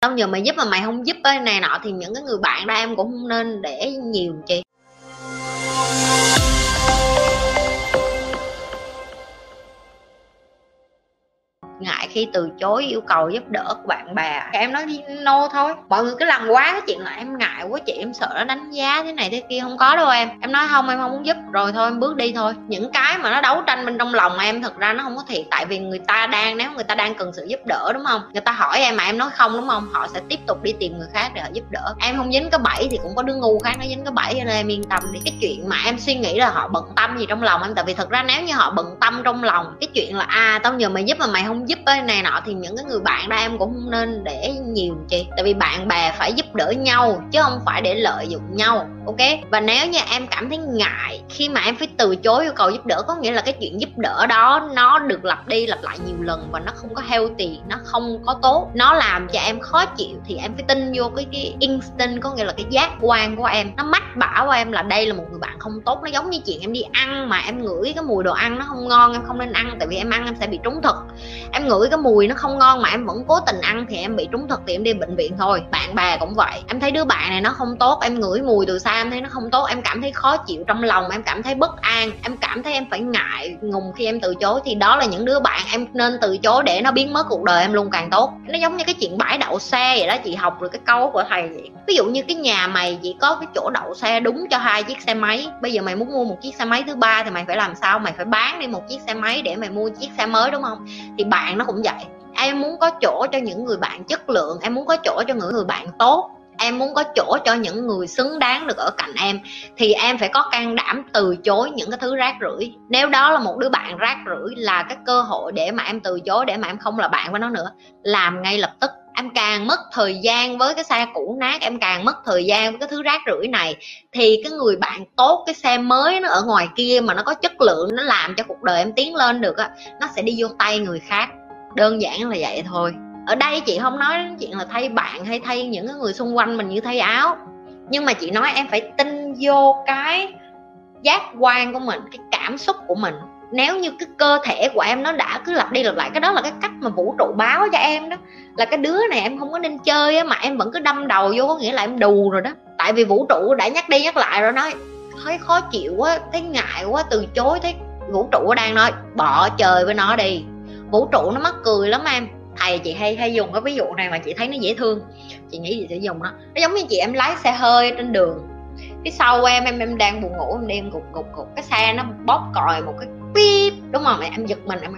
tao nhờ mày giúp mà mày không giúp cái này nọ thì những cái người bạn đó em cũng không nên để nhiều chị. Khi từ chối yêu cầu giúp đỡ của bạn bè. Em nói no thôi. Mọi người cứ làm quá cái chuyện là em ngại quá chị, em sợ nó đánh giá thế này thế kia, không có đâu em. Em nói không, em không muốn giúp. Rồi thôi, em bước đi thôi. Những cái mà nó đấu tranh bên trong lòng em thật ra nó không có thiệt. Tại vì người ta đang, nếu người ta đang cần sự giúp đỡ, đúng không? Người ta hỏi em mà em nói không, đúng không? Họ sẽ tiếp tục đi tìm người khác để họ giúp đỡ. Em không dính cái bẫy thì cũng có đứa ngu khác nó dính cái bẫy, cho nên em yên tâm đi. Cái chuyện mà em suy nghĩ là họ bận tâm gì trong lòng em, tại vì thật ra nếu như họ bận tâm trong lòng, cái chuyện là à tao nhờ mày giúp mà mày không giúp ấy này nọ thì những cái người bạn đó em cũng không nên để nhiều chị tại vì bạn bè phải giúp đỡ nhau, chứ không phải để lợi dụng nhau ok? Và nếu như em cảm thấy ngại khi mà em phải từ chối yêu cầu giúp đỡ, có nghĩa là cái chuyện giúp đỡ đó nó được lặp đi lặp lại nhiều lần và nó không có healthy, nó không có tốt, nó làm cho em khó chịu thì em phải tin vô cái cái instinct, có nghĩa là cái giác quan của em. Nó mách bảo em là đây là một người bạn không tốt, nó giống như chuyện em đi ăn mà em ngửi cái mùi đồ ăn nó không ngon, em không nên ăn tại vì em ăn em sẽ bị trúng thực. Em ngửi cái mùi nó không ngon mà em vẫn cố tình ăn thì em bị trúng thực thì em đi bệnh viện thôi. Bạn bè cũng vậy. Em thấy đứa bạn này nó không tốt, em ngửi mùi từ xa em thấy nó không tốt, em cảm thấy khó chịu trong lòng, em cảm thấy bất an, em cảm thấy em phải ngại ngùng khi em từ chối. Thì đó là những đứa bạn em nên từ chối để nó biến mất cuộc đời em luôn càng tốt. Nó giống như cái chuyện bãi đậu xe vậy đó, chị học được cái câu của thầy vậy. Ví dụ như cái nhà mày chỉ có cái chỗ đậu xe đúng cho hai chiếc xe máy. Bây giờ mày muốn mua một chiếc xe máy thứ ba thì mày phải làm sao? Mày phải bán đi một chiếc xe máy để mày mua chiếc xe mới, đúng không? Thì bạn nó cũng vậy. Em muốn có chỗ cho những người bạn chất lượng, em muốn có chỗ cho những người bạn tốt em muốn có chỗ cho những người xứng đáng được ở cạnh em, thì em phải có can đảm từ chối những cái thứ rác rưởi. Nếu đó là một đứa bạn rác rưởi là cái cơ hội để mà em từ chối, để mà em không là bạn với nó nữa, làm ngay lập tức. Em càng mất thời gian với cái xe cũ nát, em càng mất thời gian với cái thứ rác rưởi này, thì cái người bạn tốt, cái xe mới nó ở ngoài kia mà nó có chất lượng, nó làm cho cuộc đời em tiến lên được á, nó sẽ đi vô tay người khác. Đơn giản là vậy thôi ở đây chị không nói đến chuyện là thay bạn hay thay những người xung quanh mình như thay áo. Nhưng mà chị nói em phải tin vô cái giác quan của mình, cái cảm xúc của mình. Nếu như cái cơ thể của em nó đã cứ lặp đi lặp lại, cái đó là cái cách mà vũ trụ báo cho em đó. Là cái đứa này em không có nên chơi á, mà em vẫn cứ đâm đầu vô có nghĩa là em đù rồi đó. Tại vì vũ trụ đã nhắc đi nhắc lại rồi nói, thấy khó chịu quá, thấy ngại quá, từ chối, thấy vũ trụ đang nói, bỏ chơi với nó đi. Vũ trụ nó mắc cười lắm em thầy chị hay hay dùng cái ví dụ này mà chị thấy nó dễ thương. Chị nghĩ chị sẽ dùng nó nó giống như chị em lái xe hơi trên đường. Phía sau em em em đang buồn ngủ em đi em gục gục gục cái xe nó bóp còi một cái bíp đúng không? Em giật mình em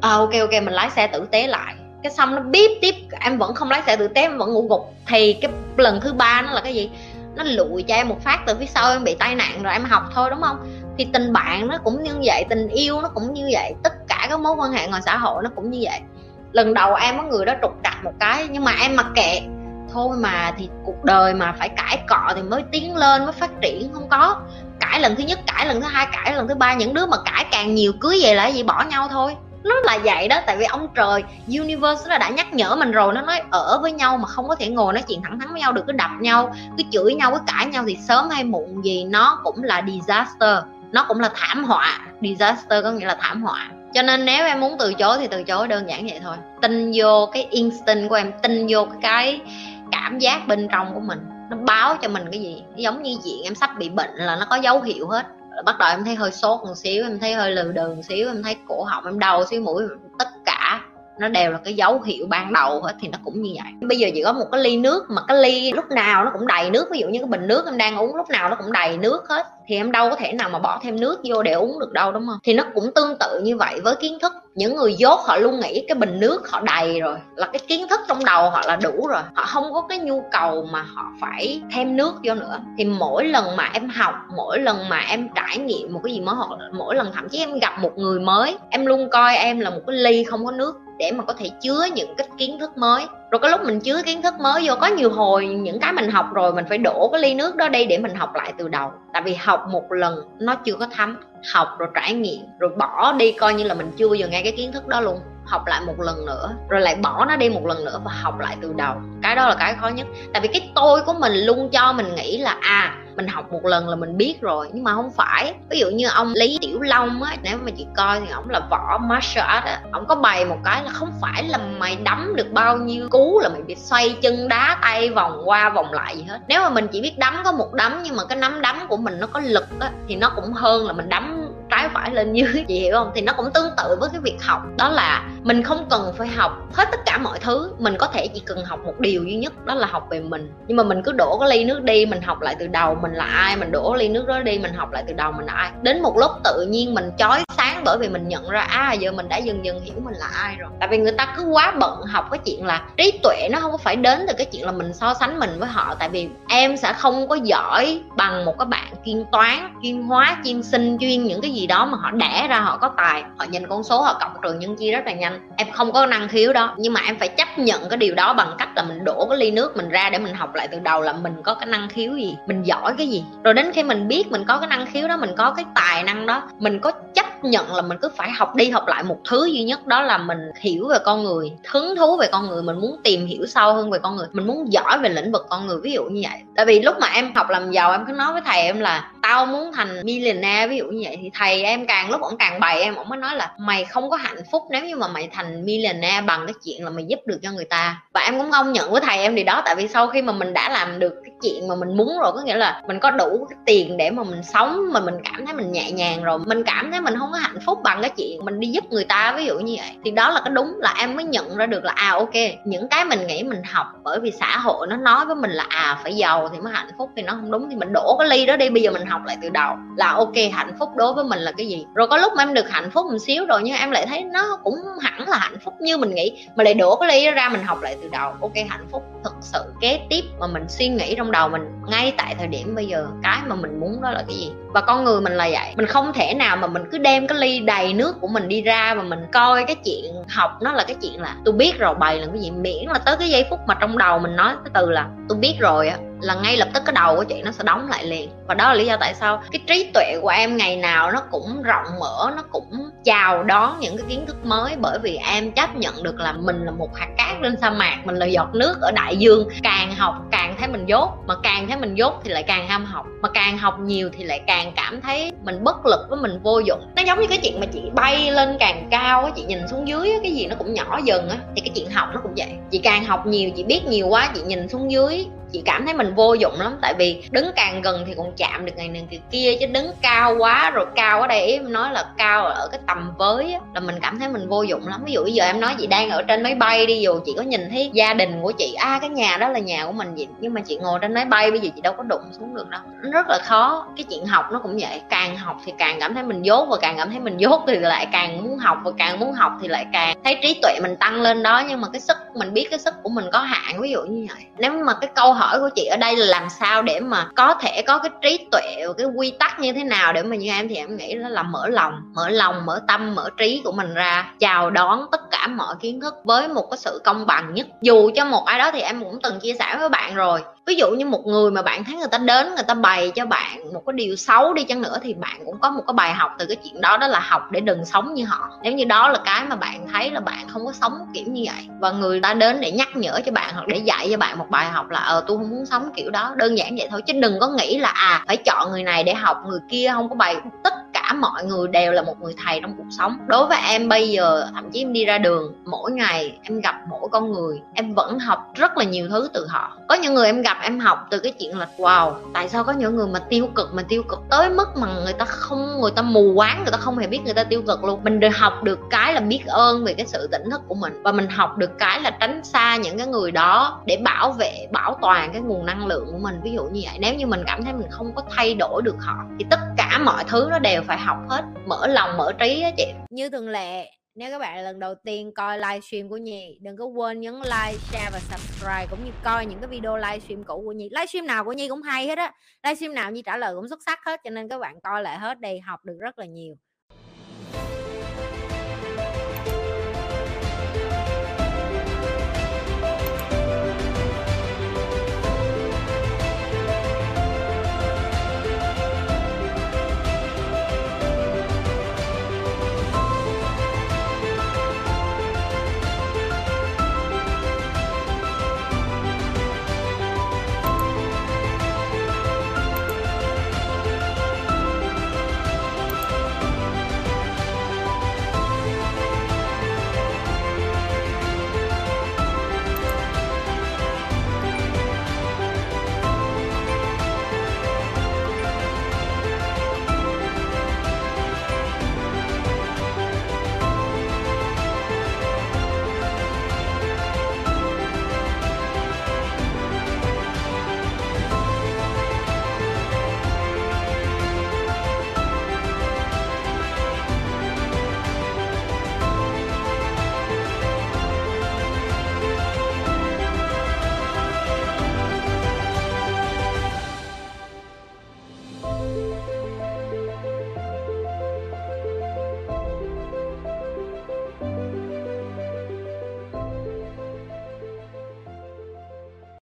à, ok ok mình lái xe tử tế lại. Cái xong nó bíp tiếp em vẫn không lái xe tử tế em vẫn ngủ gục. Thì cái lần thứ ba nó là cái gì? Nó lụi cho em một phát từ phía sau em bị tai nạn rồi em học thôi đúng không? Thì tình bạn nó cũng như vậy tình yêu nó cũng như vậy. Tất cả các mối quan hệ ngoài xã hội nó cũng như vậy lần đầu em có người đó trục trặc một cái, nhưng mà em mặc kệ. Thôi mà thì cuộc đời mà phải cãi cọ thì mới tiến lên, mới phát triển, không có. Cãi lần thứ nhất, cãi lần thứ hai, cãi lần thứ ba, những đứa mà cãi càng nhiều cưới về lại gì? Bỏ nhau thôi. Nó là vậy đó, tại vì ông trời, universe nó đã nhắc nhở mình rồi, nó nói ở với nhau mà không có thể ngồi nói chuyện thẳng thắn với nhau được cứ đập nhau, cứ chửi nhau, cứ cãi nhau thì sớm hay muộn gì, nó cũng là disaster. Nó cũng là thảm họa. Disaster có nghĩa là thảm họa cho nên nếu em muốn từ chối thì từ chối đơn giản vậy thôi. Tin vô cái instinct của em, tin vô cái cảm giác bên trong của mình. Nó báo cho mình cái gì? Giống như diện em sắp bị bệnh là nó có dấu hiệu hết. Bắt đầu em thấy hơi sốt một xíu, em thấy hơi lừ đừ một xíu, em thấy cổ họng em đau xíu mũi tức nó đều là cái dấu hiệu ban đầu hết thì nó cũng như vậy. Bây giờ chỉ có một cái ly nước, mà cái ly lúc nào nó cũng đầy nước. Ví dụ như cái bình nước em đang uống lúc nào nó cũng đầy nước hết, thì em đâu có thể nào mà bỏ thêm nước vô để uống được đâu, đúng không? Thì nó cũng tương tự như vậy với kiến thức. Những người dốt họ luôn nghĩ cái bình nước họ đầy rồi, là cái kiến thức trong đầu họ là đủ rồi. Họ không có cái nhu cầu mà họ phải thêm nước vô nữa. Thì mỗi lần mà em học, mỗi lần mà em trải nghiệm một cái gì mới mỗi lần thậm chí em gặp một người mới, em luôn coi em là một cái ly không có nước để mà có thể chứa những cái kiến thức mới. Rồi có lúc mình chứa kiến thức mới vô, có nhiều hồi những cái mình học rồi mình phải đổ cái ly nước đó đi để mình học lại từ đầu. Tại vì học một lần nó chưa có thấm. Học rồi trải nghiệm, rồi bỏ đi coi như là mình chưa vừa nghe cái kiến thức đó luôn. Học lại một lần nữa, rồi lại bỏ nó đi một lần nữa và học lại từ đầu. Cái đó là cái khó nhất. Tại vì cái tôi của mình luôn cho mình nghĩ là à mình học một lần là mình biết rồi. Nhưng mà không phải. Ví dụ như ông lý tiểu long á, nếu mà chị coi thì ổng là võ martial art á. Ổng có bày một cái là không phải là mày đấm được bao nhiêu cú là mày bị xoay chân đá tay vòng qua vòng lại gì hết. Nếu mà mình chỉ biết đấm có một đấm nhưng mà cái nắm đấm của mình nó có lực á, thì nó cũng hơn là mình đấm phải lên dưới, chị hiểu không? Thì nó cũng tương tự với cái việc học. Đó là mình không cần phải học hết tất cả mọi thứ. Mình có thể chỉ cần học một điều duy nhất, đó là học về mình. Nhưng mà mình cứ đổ cái ly nước đi, mình học lại từ đầu mình là ai, mình đổ ly nước đó đi, mình học lại từ đầu mình là ai. Đến một lúc tự nhiên mình chói sáng bởi vì mình nhận ra à giờ mình đã dần dần hiểu mình là ai rồi. Tại vì người ta cứ quá bận học cái chuyện là trí tuệ nó không có phải đến từ cái chuyện là mình so sánh mình với họ. Tại vì em sẽ không có giỏi bằng một cái bạn chuyên toán, chuyên hóa, chuyên sinh, chuyên những cái gì đó mà họ đẻ ra, họ có tài, họ nhìn con số, họ cộng trừ nhân chia rất là nhanh. Em không có năng khiếu đó, nhưng mà em phải chấp nhận cái điều đó bằng cách là mình đổ cái ly nước mình ra để mình học lại từ đầu là mình có cái năng khiếu gì, mình giỏi cái gì. Rồi đến khi mình biết mình có cái năng khiếu đó, mình có cái tài năng đó, mình có chấp nhận là mình cứ phải học đi học lại một thứ duy nhất, đó là mình hiểu về con người, hứng thú về con người, mình muốn tìm hiểu sâu hơn về con người, mình muốn giỏi về lĩnh vực con người. Ví dụ như vậy. Tại vì lúc mà em học làm giàu, em cứ nói với thầy em là tao muốn thành millionaire, ví dụ như vậy thì thầy em càng lúc ổng càng bày, em ổng mới nói là mày không có hạnh phúc nếu như mà mày thành millionaire bằng cái chuyện là mày giúp được cho người ta. Và em cũng công nhận với thầy em điều đó, tại vì sau khi mà mình đã làm được cái chuyện mà mình muốn rồi, có nghĩa là mình có đủ cái tiền để mà mình sống, mà mình cảm thấy mình nhẹ nhàng rồi, mình cảm thấy mình không có hạnh phúc bằng cái chuyện mình đi giúp người ta, ví dụ như vậy. Thì đó là cái đúng, là em mới nhận ra được là à ok, những cái mình nghĩ mình học bởi vì xã hội nó nói với mình là à phải giàu thì mới hạnh phúc, thì nó không đúng, thì mình đổ cái ly đó đi, bây giờ mình học lại từ đầu là ok, hạnh phúc đối với mình là cái gì? Rồi có lúc mà em được hạnh phúc một xíu rồi, nhưng em lại thấy nó cũng hẳn là hạnh phúc như mình nghĩ, mà lại đổ cái ly ra mình học lại từ đầu. Ok, hạnh phúc thực sự kế tiếp mà mình suy nghĩ trong đầu mình ngay tại thời điểm bây giờ, cái mà mình muốn đó là cái gì? Và con người mình là vậy, mình không thể nào mà mình cứ đem cái ly đầy nước của mình đi ra và mình coi cái chuyện học nó là cái chuyện là tôi biết rồi bày là cái gì? Miễn là tới cái giây phút mà trong đầu mình nói cái từ là tôi biết rồi á là ngay lập tức cái đầu của chị nó sẽ đóng lại liền. Và đó là lý do tại sao cái trí tuệ của em ngày nào nó cũng rộng mở nó cũng chào đón những cái kiến thức mới. Bởi vì em chấp nhận được là mình là một hạt cát trên sa mạc mình là giọt nước ở đại dương. Càng học càng thấy mình dốt mà càng thấy mình dốt thì lại càng ham học. Mà càng học nhiều thì lại càng cảm thấy mình bất lực với mình vô dụng. Nó giống như cái chuyện mà chị bay lên càng cao á chị nhìn xuống dưới á, cái gì nó cũng nhỏ dần á thì cái chuyện học nó cũng vậy. Chị càng học nhiều chị biết nhiều quá chị nhìn xuống dưới chị cảm thấy mình vô dụng lắm. Tại vì đứng càng gần thì còn chạm được ngày này kia chứ đứng cao quá rồi cao ở đây em nói là cao ở cái tầm với á, là mình cảm thấy mình vô dụng lắm. Ví dụ bây giờ em nói chị đang ở trên máy bay đi dù chị có nhìn thấy gia đình của chị à cái nhà đó là nhà của mình vậy nhưng mà chị ngồi trên máy bay bây giờ chị đâu có đụng xuống được đâu. Nó rất là khó cái chuyện học nó cũng vậy. Càng học thì càng cảm thấy mình dốt và càng cảm thấy mình dốt thì lại càng muốn học và càng muốn học thì lại càng thấy trí tuệ mình tăng lên đó. Nhưng mà cái sức mình biết cái sức của mình có hạn ví dụ như vậy. Nếu mà cái câu hỏi hỏi của chị ở đây là làm sao để mà có thể có cái trí tuệ và cái quy tắc như thế nào để mà như em thì em nghĩ đó là mở lòng mở lòng, mở tâm, mở trí của mình ra, chào đón tất cả mọi kiến thức với một cái sự công bằng nhất. Dù cho một ai đó thì em cũng từng chia sẻ với bạn rồi ví dụ như một người mà bạn thấy người ta đến, người ta bày cho bạn một cái điều xấu đi chăng nữa thì bạn cũng có một cái bài học từ cái chuyện đó đó là học để đừng sống như họ. Nếu như đó là cái mà bạn thấy là bạn không có sống kiểu như vậy. Và người ta đến để nhắc nhở cho bạn hoặc để dạy cho bạn một bài học là ờ tôi không muốn sống kiểu đó. Đơn giản vậy thôi, chứ đừng có nghĩ là à phải chọn người này để học, người kia không có bài tích cả mọi người đều là một người thầy trong cuộc sống. Đối với em, bây giờ thậm chí em đi ra đường, mỗi ngày em gặp mỗi con người, em vẫn học rất là nhiều thứ từ họ. Có những người em gặp em học từ cái chuyện là, wow, tại sao có những người mà tiêu cực, mà tiêu cực tới mức mà người ta không, người ta mù quáng, người ta không hề biết người ta tiêu cực luôn? Mình được học được cái là biết ơn về cái sự tỉnh thức của mình và mình học được cái là tránh xa những cái người đó để bảo vệ, bảo toàn cái nguồn năng lượng của mình. Ví dụ như vậy, nếu như mình cảm thấy mình không có thay đổi được họ, thì tất cả mọi thứ nó đều phải học hết mở lòng mở trí á chị. Như thường lệ nếu các bạn lần đầu tiên coi livestream của Nhi Đừng có quên nhấn like, share và subscribe Cũng như coi những cái video livestream cũ của Nhi Livestream nào của Nhi cũng hay hết á Livestream nào Nhi trả lời cũng xuất sắc hết Cho nên các bạn coi lại hết đi Học được rất là nhiều.